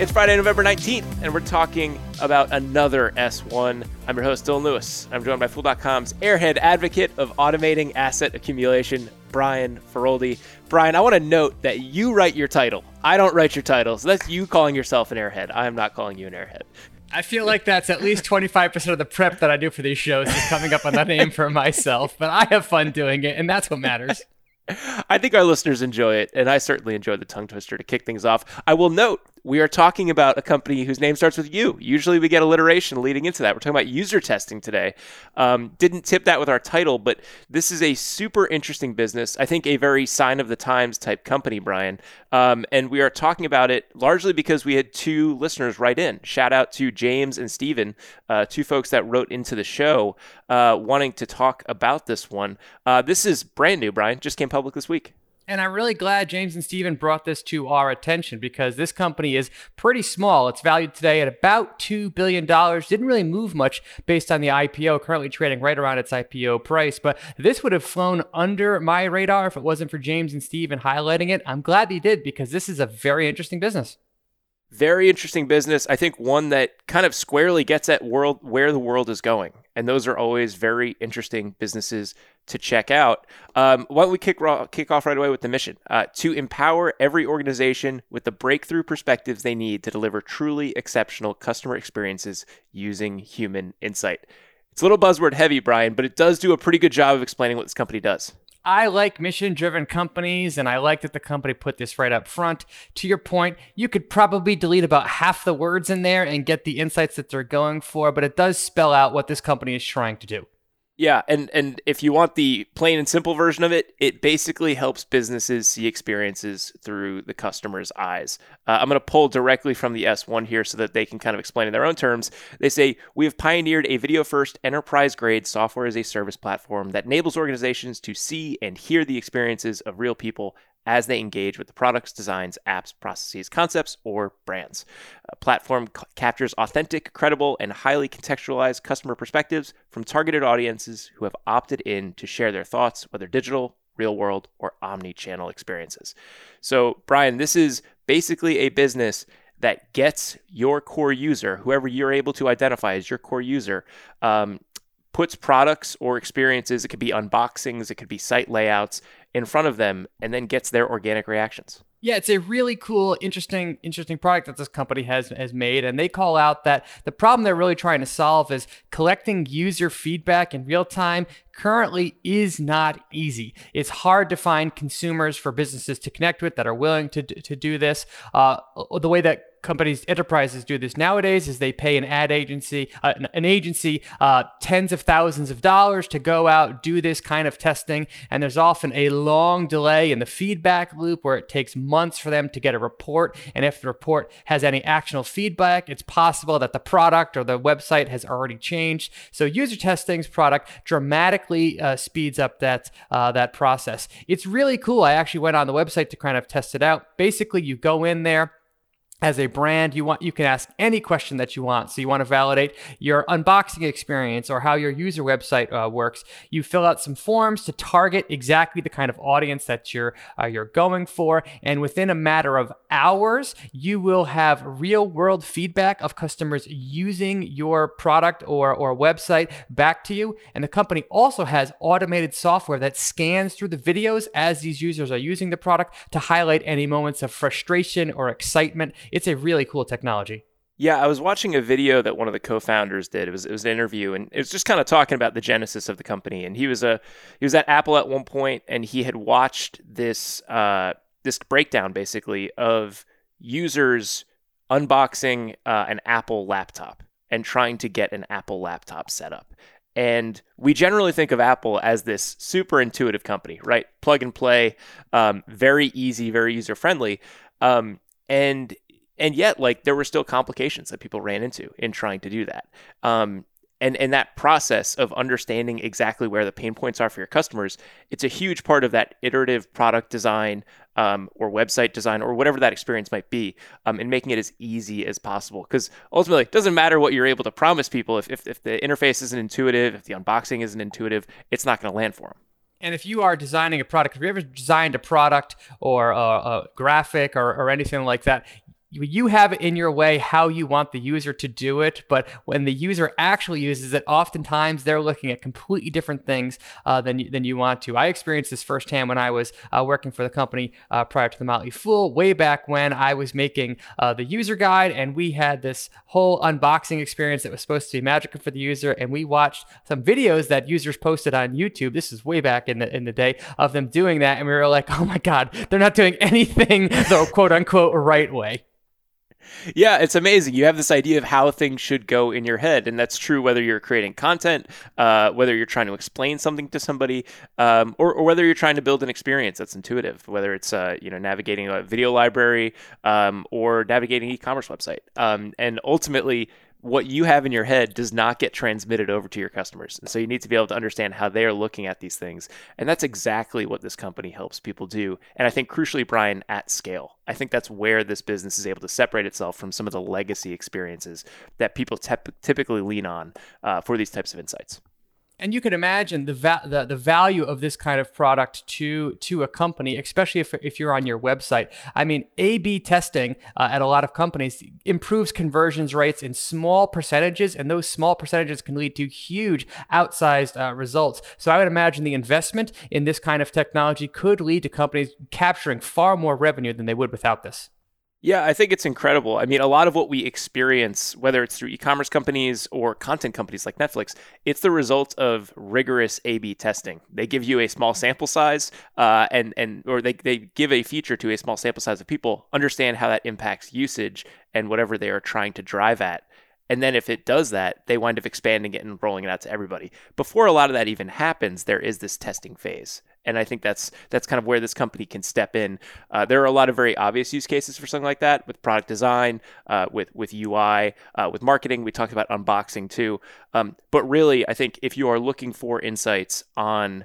It's Friday, November 19th, and we're talking about another S1. I'm your host, Dylan Lewis. I'm joined by Fool.com's airhead advocate of automating asset accumulation, Brian Feroldi. Brian, I want to note that you write your title. I don't write your title, so that's you calling yourself an airhead. I am not calling you an airhead. I feel like that's at least 25% of the prep that I do for these shows is coming up on the name for myself, but I have fun doing it, and that's what matters. I think our listeners enjoy it, and I certainly enjoy the tongue twister to kick things off. I will note we are talking about a company whose name starts with U. Usually we get alliteration leading into that. We're talking about UserTesting today. Um, didn't tip that with our title, but this is a super interesting business. I think a very sign of the times type company, Brian. Um, and we are talking about it largely because we had two listeners write in. Shout out to James and Steven, uh, two folks that wrote into the show uh, wanting to talk about this one. Uh, this is brand new, Brian. Just came public this week. And I'm really glad James and Steven brought this to our attention because this company is pretty small. It's valued today at about $2 billion. Didn't really move much based on the IPO, currently trading right around its IPO price. But this would have flown under my radar if it wasn't for James and Steven highlighting it. I'm glad they did because this is a very interesting business. Very interesting business. I think one that kind of squarely gets at world where the world is going, and those are always very interesting businesses to check out. Um, why don't we kick kick off right away with the mission uh, to empower every organization with the breakthrough perspectives they need to deliver truly exceptional customer experiences using human insight. It's a little buzzword heavy, Brian, but it does do a pretty good job of explaining what this company does. I like mission driven companies, and I like that the company put this right up front. To your point, you could probably delete about half the words in there and get the insights that they're going for, but it does spell out what this company is trying to do. Yeah, and and if you want the plain and simple version of it, it basically helps businesses see experiences through the customer's eyes. Uh, I'm going to pull directly from the S1 here so that they can kind of explain in their own terms. They say we have pioneered a video-first, enterprise-grade software as a service platform that enables organizations to see and hear the experiences of real people as they engage with the products, designs, apps, processes, concepts, or brands. A platform c- captures authentic, credible, and highly contextualized customer perspectives from targeted audiences who have opted in to share their thoughts, whether digital, real world, or omni channel experiences. So, Brian, this is basically a business that gets your core user, whoever you're able to identify as your core user, um, puts products or experiences, it could be unboxings, it could be site layouts, in front of them and then gets their organic reactions. Yeah, it's a really cool, interesting, interesting product that this company has has made, and they call out that the problem they're really trying to solve is collecting user feedback in real time. Currently, is not easy. It's hard to find consumers for businesses to connect with that are willing to to do this. Uh, the way that companies, enterprises do this nowadays is they pay an ad agency, uh, an agency, uh, tens of thousands of dollars to go out do this kind of testing, and there's often a long delay in the feedback loop where it takes months for them to get a report. And if the report has any actionable feedback, it's possible that the product or the website has already changed. So UserTesting's product dramatically uh, speeds up that uh, that process. It's really cool. I actually went on the website to kind of test it out. Basically, you go in there as a brand you want you can ask any question that you want. So you want to validate your unboxing experience or how your user website uh, works. You fill out some forms to target exactly the kind of audience that you're uh, you're going for. And within a matter of hours you will have real world feedback of customers using your product or or website back to you. And the company also has automated software that scans through the videos as these users are using the product to highlight any moments of frustration or excitement it's a really cool technology. Yeah, I was watching a video that one of the co-founders did. It was it was an interview, and it was just kind of talking about the genesis of the company. And he was a he was at Apple at one point, and he had watched this uh, this breakdown basically of users unboxing uh, an Apple laptop and trying to get an Apple laptop set up. And we generally think of Apple as this super intuitive company, right? Plug and play, um, very easy, very user friendly. Um, and and yet like there were still complications that people ran into in trying to do that. Um, and and that process of understanding exactly where the pain points are for your customers it's a huge part of that iterative product design um, or website design or whatever that experience might be um, and making it as easy as possible. Because ultimately it doesn't matter what you're able to promise people. If, if, if the interface isn't intuitive if the unboxing isn't intuitive it's not going to land for them and if you are designing a product, if you ever designed a product or a, a graphic or, or anything like that, you have it in your way how you want the user to do it, but when the user actually uses it, oftentimes they're looking at completely different things uh, than than you want to. I experienced this firsthand when I was uh, working for the company uh, prior to the Motley Fool, way back when I was making uh, the user guide, and we had this whole unboxing experience that was supposed to be magical for the user, and we watched some videos that users posted on YouTube. This is way back in the in the day of them doing that, and we were like, oh my god, they're not doing anything the quote unquote right way. Yeah, it's amazing. You have this idea of how things should go in your head, and that's true whether you're creating content, uh, whether you're trying to explain something to somebody, um, or, or, whether you're trying to build an experience that's intuitive. Whether it's uh, you know navigating a video library um, or navigating an e-commerce website, um, and ultimately what you have in your head does not get transmitted over to your customers. And so you need to be able to understand how they are looking at these things. And that's exactly what this company helps people do. And I think crucially, Brian, at scale. I think that's where this business is able to separate itself from some of the legacy experiences that people te- typically lean on uh, for these types of insights and you can imagine the, va- the the value of this kind of product to to a company, especially if, if you're on your website. I mean, A/B testing uh, at a lot of companies improves conversions rates in small percentages, and those small percentages can lead to huge outsized uh, results. So I would imagine the investment in this kind of technology could lead to companies capturing far more revenue than they would without this. Yeah, I think it's incredible. I mean, a lot of what we experience, whether it's through e commerce companies or content companies like Netflix, it's the result of rigorous A B testing. They give you a small sample size, uh, and, and or they, they give a feature to a small sample size of people, understand how that impacts usage and whatever they are trying to drive at. And then if it does that, they wind up expanding it and rolling it out to everybody. Before a lot of that even happens, there is this testing phase and I think that's that's kind of where this company can step in. Uh, there are a lot of very obvious use cases for something like that with product design, uh, with with UI, uh, with marketing. We talked about unboxing too, um, but really, I think if you are looking for insights on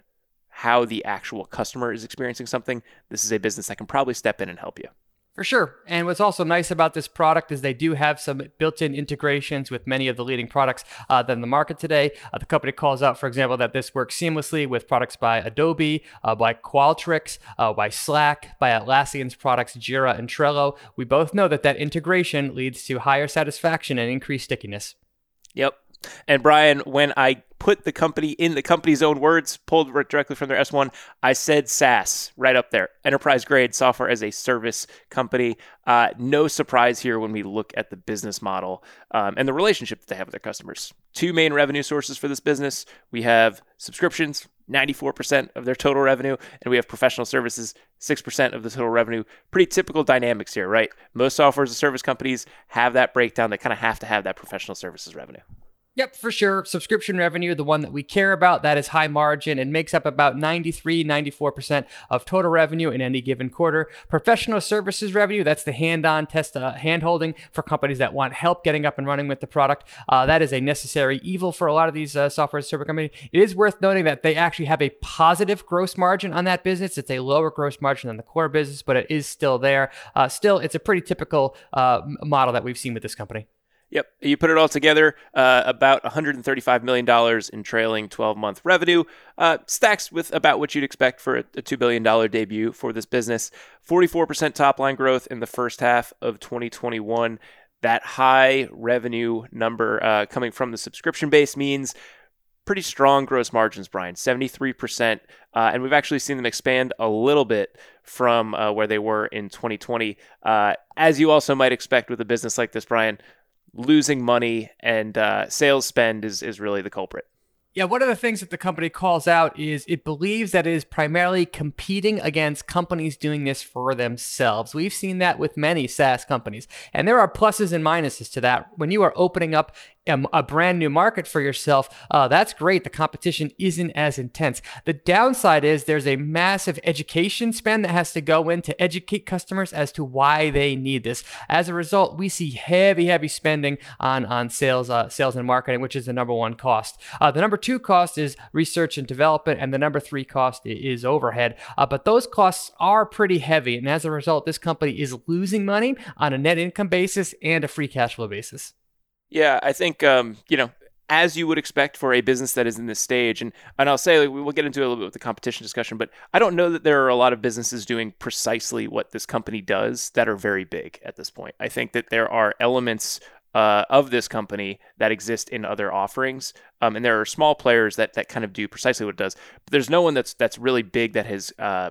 how the actual customer is experiencing something, this is a business that can probably step in and help you. For sure. And what's also nice about this product is they do have some built in integrations with many of the leading products uh, that in the market today. Uh, the company calls out, for example, that this works seamlessly with products by Adobe, uh, by Qualtrics, uh, by Slack, by Atlassian's products Jira and Trello. We both know that that integration leads to higher satisfaction and increased stickiness. Yep. And Brian, when I put the company in the company's own words, pulled directly from their S1, I said SaaS right up there, enterprise grade software as a service company. Uh, no surprise here when we look at the business model um, and the relationship that they have with their customers. Two main revenue sources for this business we have subscriptions, 94% of their total revenue, and we have professional services, 6% of the total revenue. Pretty typical dynamics here, right? Most software as a service companies have that breakdown. They kind of have to have that professional services revenue. Yep, for sure. Subscription revenue, the one that we care about, that is high margin and makes up about 93, 94% of total revenue in any given quarter. Professional services revenue, that's the hand on test, uh, hand holding for companies that want help getting up and running with the product. Uh, that is a necessary evil for a lot of these uh, software service companies. It is worth noting that they actually have a positive gross margin on that business. It's a lower gross margin than the core business, but it is still there. Uh, still, it's a pretty typical uh, model that we've seen with this company. Yep. You put it all together, uh, about $135 million in trailing 12 month revenue, uh, stacks with about what you'd expect for a, a $2 billion debut for this business. 44% top line growth in the first half of 2021. That high revenue number uh, coming from the subscription base means pretty strong gross margins, Brian, 73%. Uh, and we've actually seen them expand a little bit from uh, where they were in 2020. Uh, as you also might expect with a business like this, Brian, losing money and uh, sales spend is, is really the culprit. Yeah, one of the things that the company calls out is it believes that it is primarily competing against companies doing this for themselves. We've seen that with many SaaS companies, and there are pluses and minuses to that. When you are opening up a, brand new market for yourself, uh, that's great. The competition isn't as intense. The downside is there's a massive education spend that has to go in to educate customers as to why they need this. As a result, we see heavy, heavy spending on on sales, uh, sales and marketing, which is the number one cost. Uh, the number two cost is research and development, and the number three cost is overhead. Uh, but those costs are pretty heavy, and as a result, this company is losing money on a net income basis and a free cash flow basis. Yeah, I think um, you know, as you would expect for a business that is in this stage, and and I'll say like, we'll get into a little bit with the competition discussion, but I don't know that there are a lot of businesses doing precisely what this company does that are very big at this point. I think that there are elements uh, of this company that exist in other offerings. Um, and there are small players that that kind of do precisely what it does. But there's no one that's that's really big that has uh,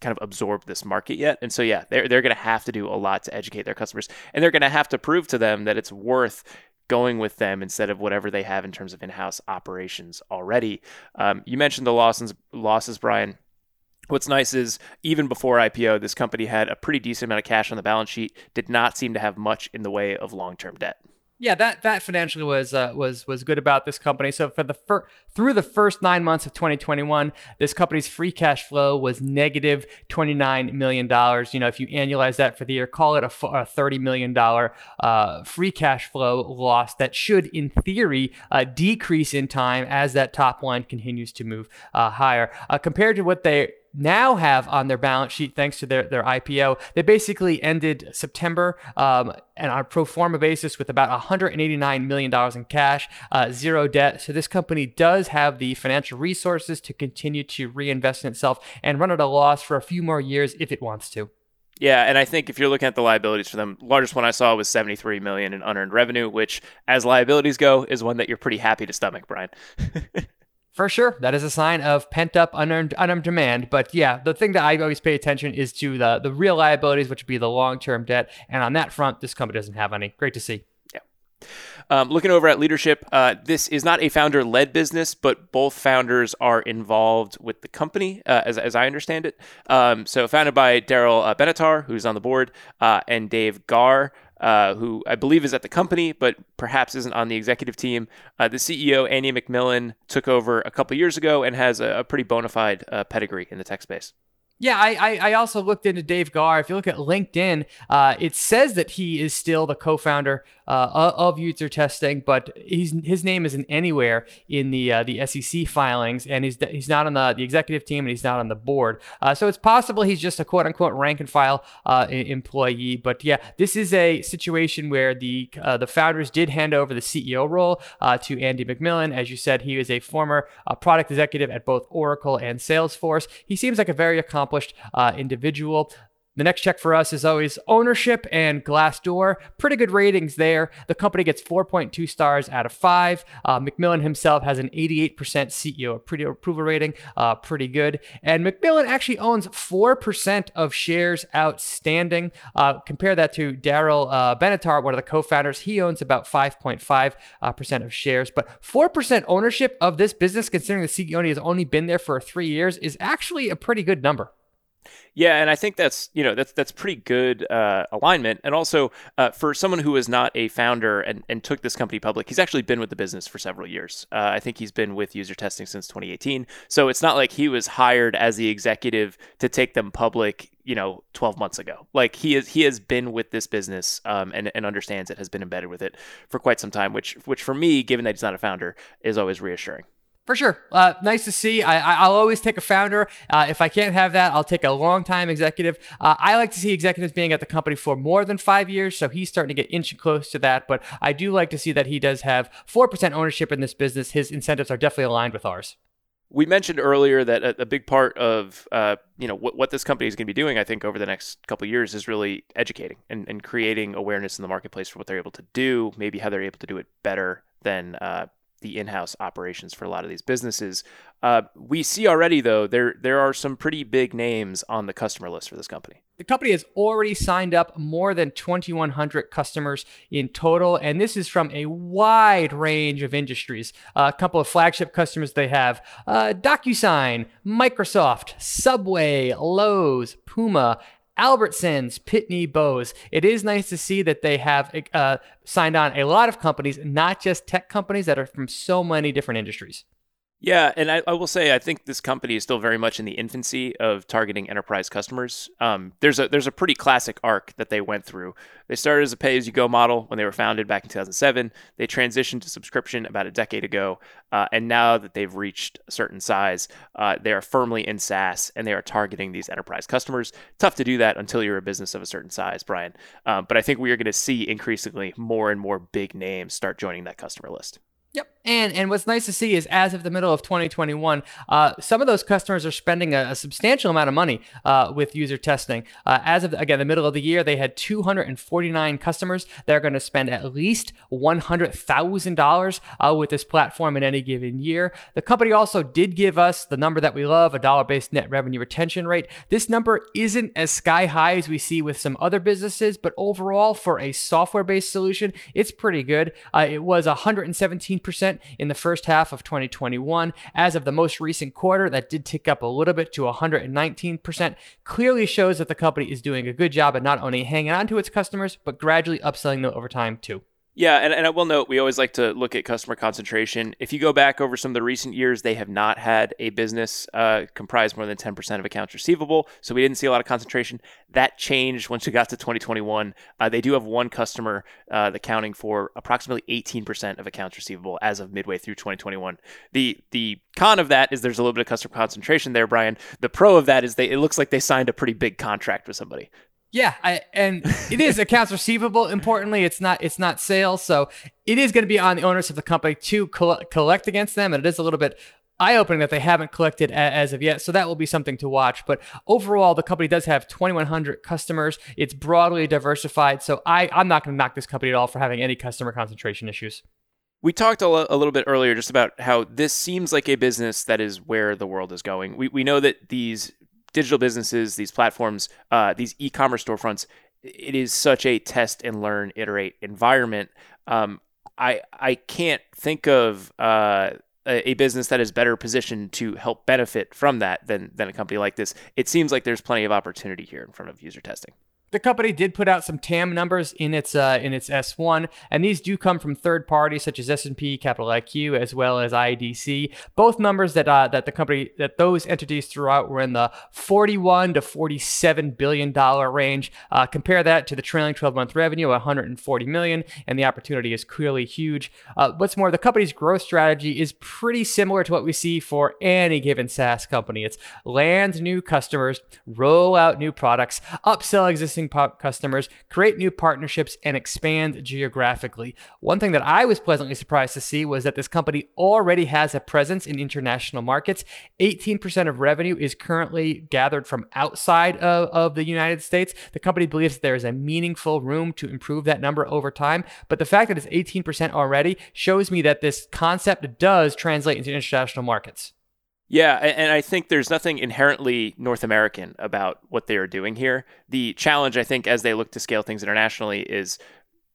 kind of absorbed this market yet. And so yeah, they're they're going to have to do a lot to educate their customers, and they're going to have to prove to them that it's worth going with them instead of whatever they have in terms of in-house operations already. Um, you mentioned the losses, losses, Brian. What's nice is even before IPO, this company had a pretty decent amount of cash on the balance sheet, did not seem to have much in the way of long term debt. Yeah, that that financially was uh, was was good about this company. So for the fir- through the first nine months of 2021, this company's free cash flow was negative 29 million dollars. You know, if you annualize that for the year, call it a, 30 million dollar uh, free cash flow loss that should, in theory, uh, decrease in time as that top line continues to move uh, higher uh, compared to what they now have on their balance sheet thanks to their, their IPO. They basically ended September um, and on a pro forma basis with about $189 million in cash, uh, zero debt. So this company does have the financial resources to continue to reinvest in itself and run at a loss for a few more years if it wants to. Yeah, and I think if you're looking at the liabilities for them, largest one I saw was 73 million in unearned revenue, which as liabilities go is one that you're pretty happy to stomach, Brian. For sure, that is a sign of pent up unearned, unearned demand. But yeah, the thing that I always pay attention is to the the real liabilities, which would be the long term debt. And on that front, this company doesn't have any. Great to see. Yeah. Um, looking over at leadership, uh, this is not a founder led business, but both founders are involved with the company, uh, as, as I understand it. Um, so, founded by Darrell uh, Benatar, who's on the board, uh, and Dave Garr, uh, who I believe is at the company, but perhaps isn't on the executive team. Uh, the CEO, Andy MacMillan, took over a couple years ago and has a, a pretty bona fide uh, pedigree in the tech space. Yeah, I, I also looked into Dave Garr. If you look at LinkedIn, uh, it says that he is still the co-founder uh, of UserTesting, but he's, his name isn't anywhere in the uh, the SEC filings, and he's he's not on the, the executive team and he's not on the board. Uh, so it's possible he's just a quote unquote rank and file uh, employee. But yeah, this is a situation where the uh, the founders did hand over the CEO role to Andy MacMillan. As you said, he is a former product executive at both Oracle and Salesforce. He seems like a very accomplished uh, individual. The next check for us is always ownership and Glassdoor. Pretty good ratings there. The company gets 4.2 stars out of 5. Uh, MacMillan himself has an 88% CEO approval rating. Uh, pretty good. And MacMillan actually owns 4% of shares outstanding. Uh, compare that to Darrell uh, Benatar, one of the co founders. He owns about 5.5% uh, of shares. But 4% ownership of this business, considering the CEO has only been there for three years, is actually a pretty good number. Yeah, and I think that's you know that's that's pretty good uh, alignment, and also uh, for someone who is not a founder and, and took this company public, he's actually been with the business for several years. Uh, I think he's been with UserTesting since 2018, so it's not like he was hired as the executive to take them public, you know, 12 months ago. Like he is he has been with this business um, and and understands it, has been embedded with it for quite some time, which which for me, given that he's not a founder, is always reassuring. For sure. Uh, nice to see. I, will always take a founder. Uh, if I can't have that, I'll take a long time executive. Uh, I like to see executives being at the company for more than five years, so he's starting to get inching close to that. But I do like to see that he does have 4% ownership in this business. His incentives are definitely aligned with ours. We mentioned earlier that a, a big part of uh, you know what, what this company is going to be doing, I think, over the next couple years is really educating and, and creating awareness in the marketplace for what they're able to do, maybe how they're able to do it better than uh, the in-house operations for a lot of these businesses. Uh, we see already, though, there there are some pretty big names on the customer list for this company. The company has already signed up more than 2,100 customers in total, and this is from a wide range of industries. Uh, a couple of flagship customers they have: uh, DocuSign, Microsoft, Subway, Lowe's, Puma, Albertsons, Pitney Bowes. It is nice to see that they have uh, signed on a lot of companies, not just tech companies that are from so many different industries. Yeah, and I, I, will say I think this company is still very much in the infancy of targeting enterprise customers. Um, there's a there's a pretty classic arc that they went through. They started as a pay as you go model when they were founded back in 2007. They transitioned to subscription about a decade ago, uh, and now that they've reached a certain size, uh, they are firmly in SaaS and they are targeting these enterprise customers. Tough to do that until you're a business of a certain size, Brian. Um, but I think we are going to see increasingly more and more big names start joining that customer list. Yep. And and what's nice to see is as of the middle of 2021, uh, some of those customers are spending a, a substantial amount of money uh, with UserTesting. Uh, as of again the middle of the year, they had 249 customers that are going to spend at least $100,000 uh, with this platform in any given year. The company also did give us the number that we love, a dollar-based net revenue retention rate. This number isn't as sky high as we see with some other businesses, but overall for a software-based solution, it's pretty good. Uh, it was 117 percent in the first half of 2021. As of the most recent quarter, that did tick up a little bit to 119%. Clearly shows that the company is doing a good job at not only hanging on to its customers, but gradually upselling them over time too. Yeah, and, and I will note we always like to look at customer concentration. If you go back over some of the recent years, they have not had a business uh, comprise more than 10% of accounts receivable. So we didn't see a lot of concentration. That changed once we got to 2021. Uh, they do have one customer uh, accounting for approximately 18% of accounts receivable as of midway through 2021. The the con of that is there's a little bit of customer concentration there, Brian. The pro of that is they it looks like they signed a pretty big contract with somebody. Yeah, I, and it is accounts receivable. Importantly, it's not it's not sales, so it is going to be on the owners of the company to collect, against them, and it is a little bit eye-opening that they haven't collected as of yet. So that will be something to watch. But overall, the company does have 2,100 customers. It's broadly diversified, so I I'm not going to knock this company at all for having any customer concentration issues. We talked a little bit earlier just about how this seems like a business that is where the world is going. We, we know that these digital businesses, these platforms, uh, these e-commerce storefronts, it is such a test and learn, iterate environment. Um, I I can't think of uh, a, business that is better positioned to help benefit from that than than a company like this. It seems like there's plenty of opportunity here in front of UserTesting. The company did put out some TAM numbers in its uh, in its S1, and these do come from third parties such as S&P, Capital IQ, as well as IDC. Both numbers that uh, that the company that those entities threw out were in the 41 to 47 billion dollar range. Uh, compare that to the trailing 12 month revenue, 140 million, and the opportunity is clearly huge. Uh, what's more, the company's growth strategy is pretty similar to what we see for any given SaaS company. It's land new customers, roll out new products, upsell existing existing customers, create new partnerships, and expand geographically. One thing that I was pleasantly surprised to see was that this company already has a presence in international markets. 18% of revenue is currently gathered from outside of, of the United States. The company believes that there is a meaningful room to improve that number over time. But the fact that it's 18% already shows me that this concept does translate into international markets. Yeah, and I think there's nothing inherently North American about what they are doing here. The challenge, I think, as they look to scale things internationally, is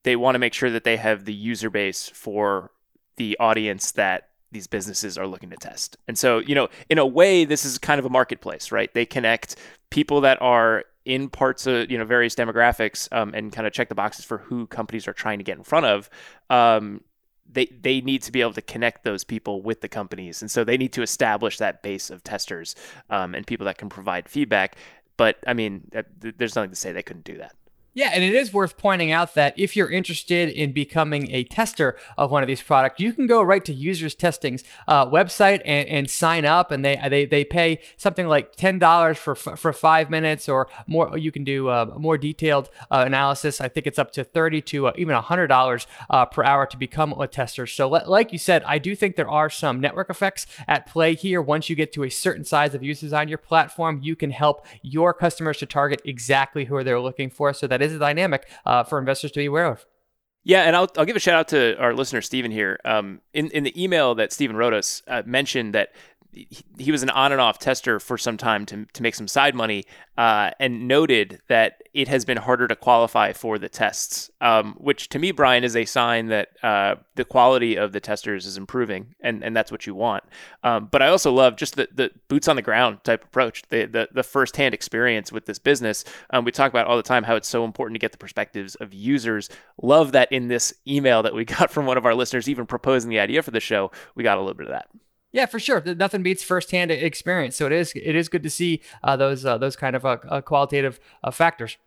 they want to make sure that they have the user base for the audience that these businesses are looking to test. And so, you know, in a way, this is kind of a marketplace, right? They connect people that are in parts of you know various demographics um, and kind of check the boxes for who companies are trying to get in front of um, they they need to be able to connect those people with the companies, and so they need to establish that base of testers um, and people that can provide feedback. But I mean, there's nothing to say they couldn't do that. Yeah, and it is worth pointing out that if you're interested in becoming a tester of one of these products, you can go right to Users Testing's uh, website and, and sign up, and they they they pay something like ten dollars for for five minutes or more. You can do uh, more detailed uh, analysis. I think it's up to thirty to uh, even hundred dollars uh, per hour to become a tester. So, like you said, I do think there are some network effects at play here. Once you get to a certain size of users on your platform, you can help your customers to target exactly who they're looking for, so that that is a dynamic uh, for investors to be aware of. Yeah, and I'll, I'll give a shout out to our listener Stephen here. Um, in in the email that Stephen wrote us, uh, mentioned that he, was an on and off tester for some time to, to make some side money uh, and noted that it has been harder to qualify for the tests, um, which to me, Brian, is a sign that uh, the quality of the testers is improving, and, and that's what you want. Um, but I also love just the, the boots on the ground type approach, the, the, the firsthand experience with this business. Um, we talk about all the time how it's so important to get the perspectives of users. Love that in this email that we got from one of our listeners, even proposing the idea for the show, we got a little bit of that. Yeah, for sure. Nothing beats firsthand experience. So it is it is good to see uh, those uh, those kind of uh, uh qualitative uh, factors.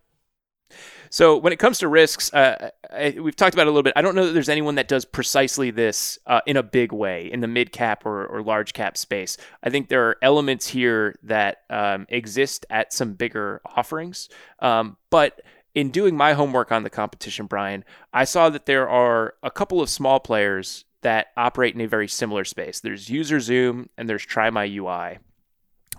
So when it comes to risks, uh, I, we've talked about it a little bit. I don't know that there's anyone that does precisely this in a big way in the mid cap or, or, large cap space. I think there are elements here that um, exist at some bigger offerings, um, but in doing my homework on the competition, Brian, I saw that there are a couple of small players that operate in a very similar space. There's UserZoom and there's TryMyUI.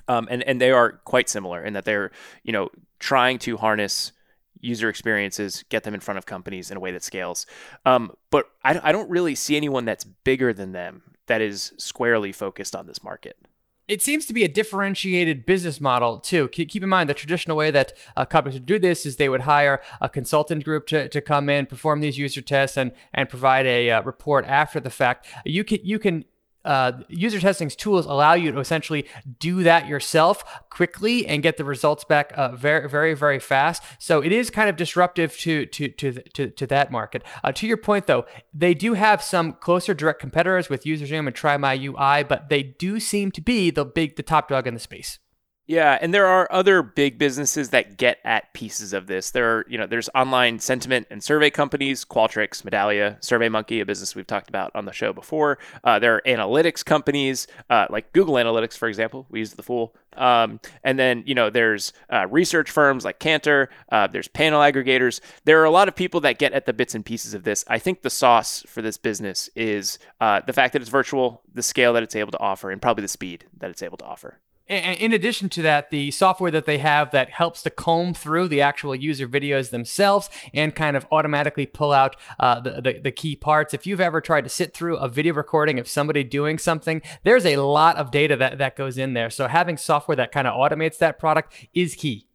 Um, and, and they are quite similar in that they're, you know, trying to harness user experiences, get them in front of companies in a way that scales. Um, but I, I don't really see anyone that's bigger than them that is squarely focused on this market it seems to be a differentiated business model too. Keep in mind the traditional way that uh, companies would do this is they would hire a consultant group to, to come in, perform these user tests, and and provide a uh, report after the fact. You can you can uh, UserTesting's tools allow you to essentially do that yourself quickly and get the results back uh, very, very, very fast. So it is kind of disruptive to to to to, to that market. Uh, to your point, though, they do have some closer direct competitors with UserZoom and TryMyUI, but they do seem to be the big, the top dog in the space. Yeah, and there are other big businesses that get at pieces of this. There are, you know, there's online sentiment and survey companies, Qualtrics, Medallia, SurveyMonkey, a business we've talked about on the show before. Uh, there are analytics companies uh, like Google Analytics, for example. We use the Fool. Um, and then, you know, there's uh, research firms like Kantar. Uh, there's panel aggregators. There are a lot of people that get at the bits and pieces of this. I think the sauce for this business is uh, the fact that it's virtual, the scale that it's able to offer, and probably the speed that it's able to offer in addition to that, the software that they have that helps to comb through the actual user videos themselves and kind of automatically pull out uh, the, the, the, key parts. If you've ever tried to sit through a video recording of somebody doing something, there's a lot of data that, that goes in there. So having software that kind of automates that product is key.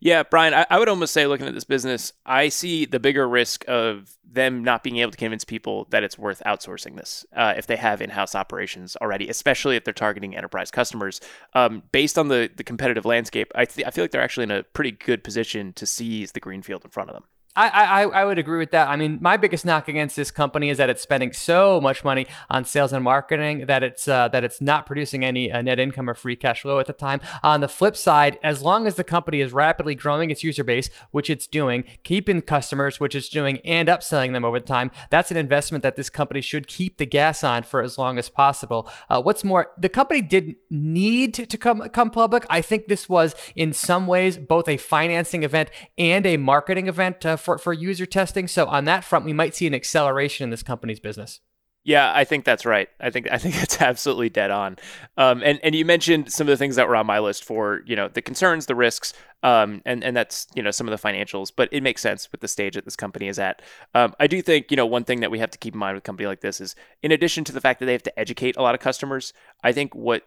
Yeah, Brian, I, I, would almost say looking at this business, I see the bigger risk of them not being able to convince people that it's worth outsourcing this uh, if they have in-house operations already, especially if they're targeting enterprise customers. Um, based on the the competitive landscape, I, th- I feel like they're actually in a pretty good position to seize the greenfield in front of them. I, I, I would agree with that. I mean, my biggest knock against this company is that it's spending so much money on sales and marketing that it's uh, that it's not producing any uh, net income or free cash flow at the time. On the flip side, as long as the company is rapidly growing its user base, which it's doing, keeping customers, which it's doing, and upselling them over time, that's an investment that this company should keep the gas on for as long as possible. Uh, what's more, the company didn't need to come come public. I think this was in some ways both a financing event and a marketing event uh, for, for UserTesting. So on that front, we might see an acceleration in this company's business. Yeah, I think that's right. I think I think it's absolutely dead on. Um, and and you mentioned some of the things that were on my list for you know the concerns, the risks, um, and and that's you know some of the financials. But it makes sense with the stage that this company is at. Um, I do think you know one thing that we have to keep in mind with a company like this is, in addition to the fact that they have to educate a lot of customers, I think what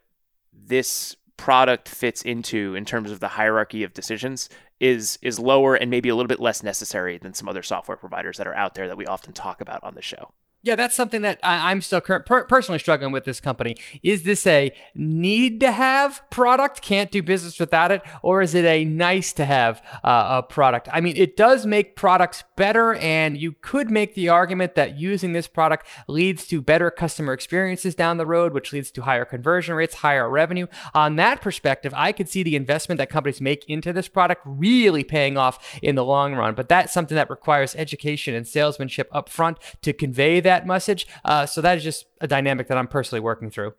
this product fits into in terms of the hierarchy of decisions is is lower and maybe a little bit less necessary than some other software providers that are out there that we often talk about on the show. Yeah, that's something that I, am still per- personally struggling with this company. Is this a need to have product, can't do business without it, or is it a nice to have uh, a product? I mean, it does make products better, and you could make the argument that using this product leads to better customer experiences down the road, which leads to higher conversion rates, higher revenue. On that perspective, I could see the investment that companies make into this product really paying off in the long run. But that's something that requires education and salesmanship up front to convey that that message. Uh, so that is just a dynamic that I'm personally working through.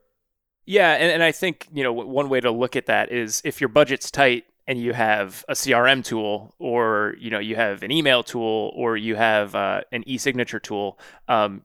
Yeah, and, and I think you know one way to look at that is if your budget's tight and you have a CRM tool, or you know you have an email tool, or you have uh, an e-signature tool, um,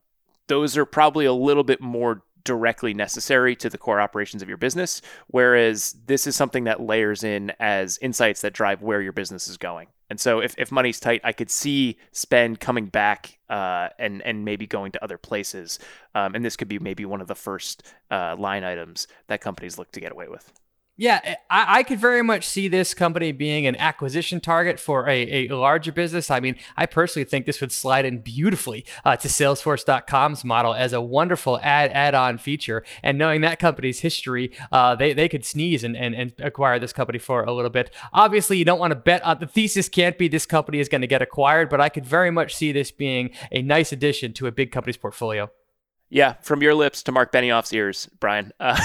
those are probably a little bit more directly necessary to the core operations of your business. Whereas this is something that layers in as insights that drive where your business is going And so if, if money's tight, I could see spend coming back uh, and and maybe going to other places. Um, and this could be maybe one of the first uh, line items that companies look to get away with. Yeah, eh, I, I, could very much see this company being an acquisition target for a, a larger business. I mean, I personally think this would slide in beautifully uh, to Salesforce.com's model as a wonderful add add-on feature. And knowing that company's history, uh, they, they could sneeze and, and, and acquire this company for a little bit. Obviously, you don't want to bet on the thesis can't be this company is going to get acquired, but I could very much see this being a nice addition to a big company's portfolio. Yeah, from your lips to Mark Benioff's ears, Brian. Uh,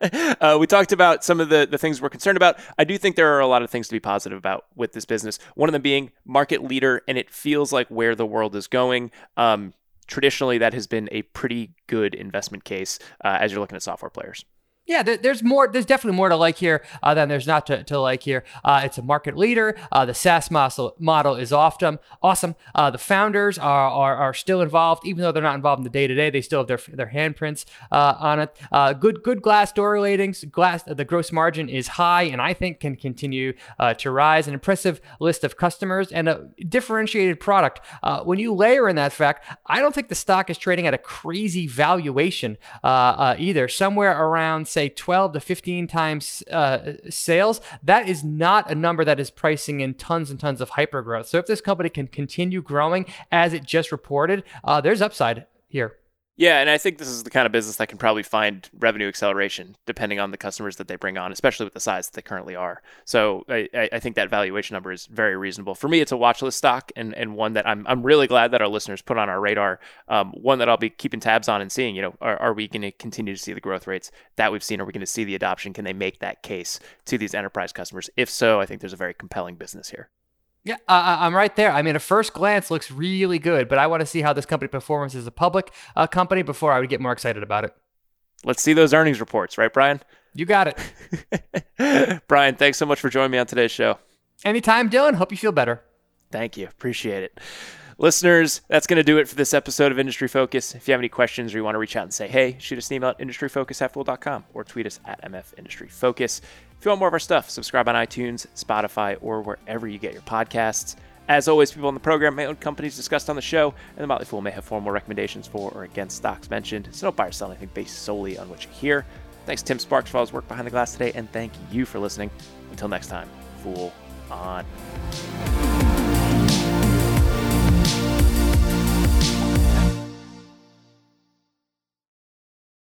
uh, we talked about some of the, the things we're concerned about. I do think there are a lot of things to be positive about with this business. One of them being market leader, and it feels like where the world is going. Um, traditionally, that has been a pretty good investment case uh, as you're looking at software players yeah, there's more. There's definitely more to like here uh, than there's not to, to like here. Uh, it's a market leader. Uh, the SaaS model, model is often awesome. Uh, the founders are, are, are still involved, even though they're not involved in the day to day. They still have their their handprints uh, on it. Uh, good good Glassdoor ratings. Glass the gross margin is high, and I think can continue to rise. An impressive list of customers and a differentiated product. when you layer in that fact, I don't think the stock is trading at a crazy valuation either. Somewhere around say 12 to 15 times uh, sales, that is not a number that is pricing in tons and tons of hyper growth. So if this company can continue growing as it just reported, uh, there's upside here. Yeah, and I think this is the kind of business that can probably find revenue acceleration depending on the customers that they bring on, especially with the size that they currently are. So I, I think that valuation number is very reasonable. For me, it's a watch list stock and, and one that I'm, I'm really glad that our listeners put on our radar. Um, one that I'll be keeping tabs on and seeing, you know, are, are we going to continue to see the growth rates that we've seen? Are we going to see the adoption? Can they make that case to these enterprise customers? If so, I think there's a very compelling business here. Yeah, uh, I'm right there. I mean, at first glance, looks really good, but I want to see how this company performs as a public uh, company before I would get more excited about it. Let's see those earnings reports, right, Brian? You got it. Brian, thanks so much for joining me on today's show. Anytime, Dylan. Hope you feel better. Thank you. Appreciate it. Listeners, that's going to do it for this episode of Industry Focus. If you have any questions or you want to reach out and say, hey, shoot us an email at industryfocus or tweet us at mfindustryfocus. If you want more of our stuff, subscribe on iTunes, Spotify, or wherever you get your podcasts. As always, people on the program may own companies discussed on the show, and the Motley Fool may have formal recommendations for or against stocks mentioned, so don't buy or sell anything based solely on what you hear. Thanks, Tim Sparks, for all his work behind the glass today, and thank you for listening. Until next time, Fool on.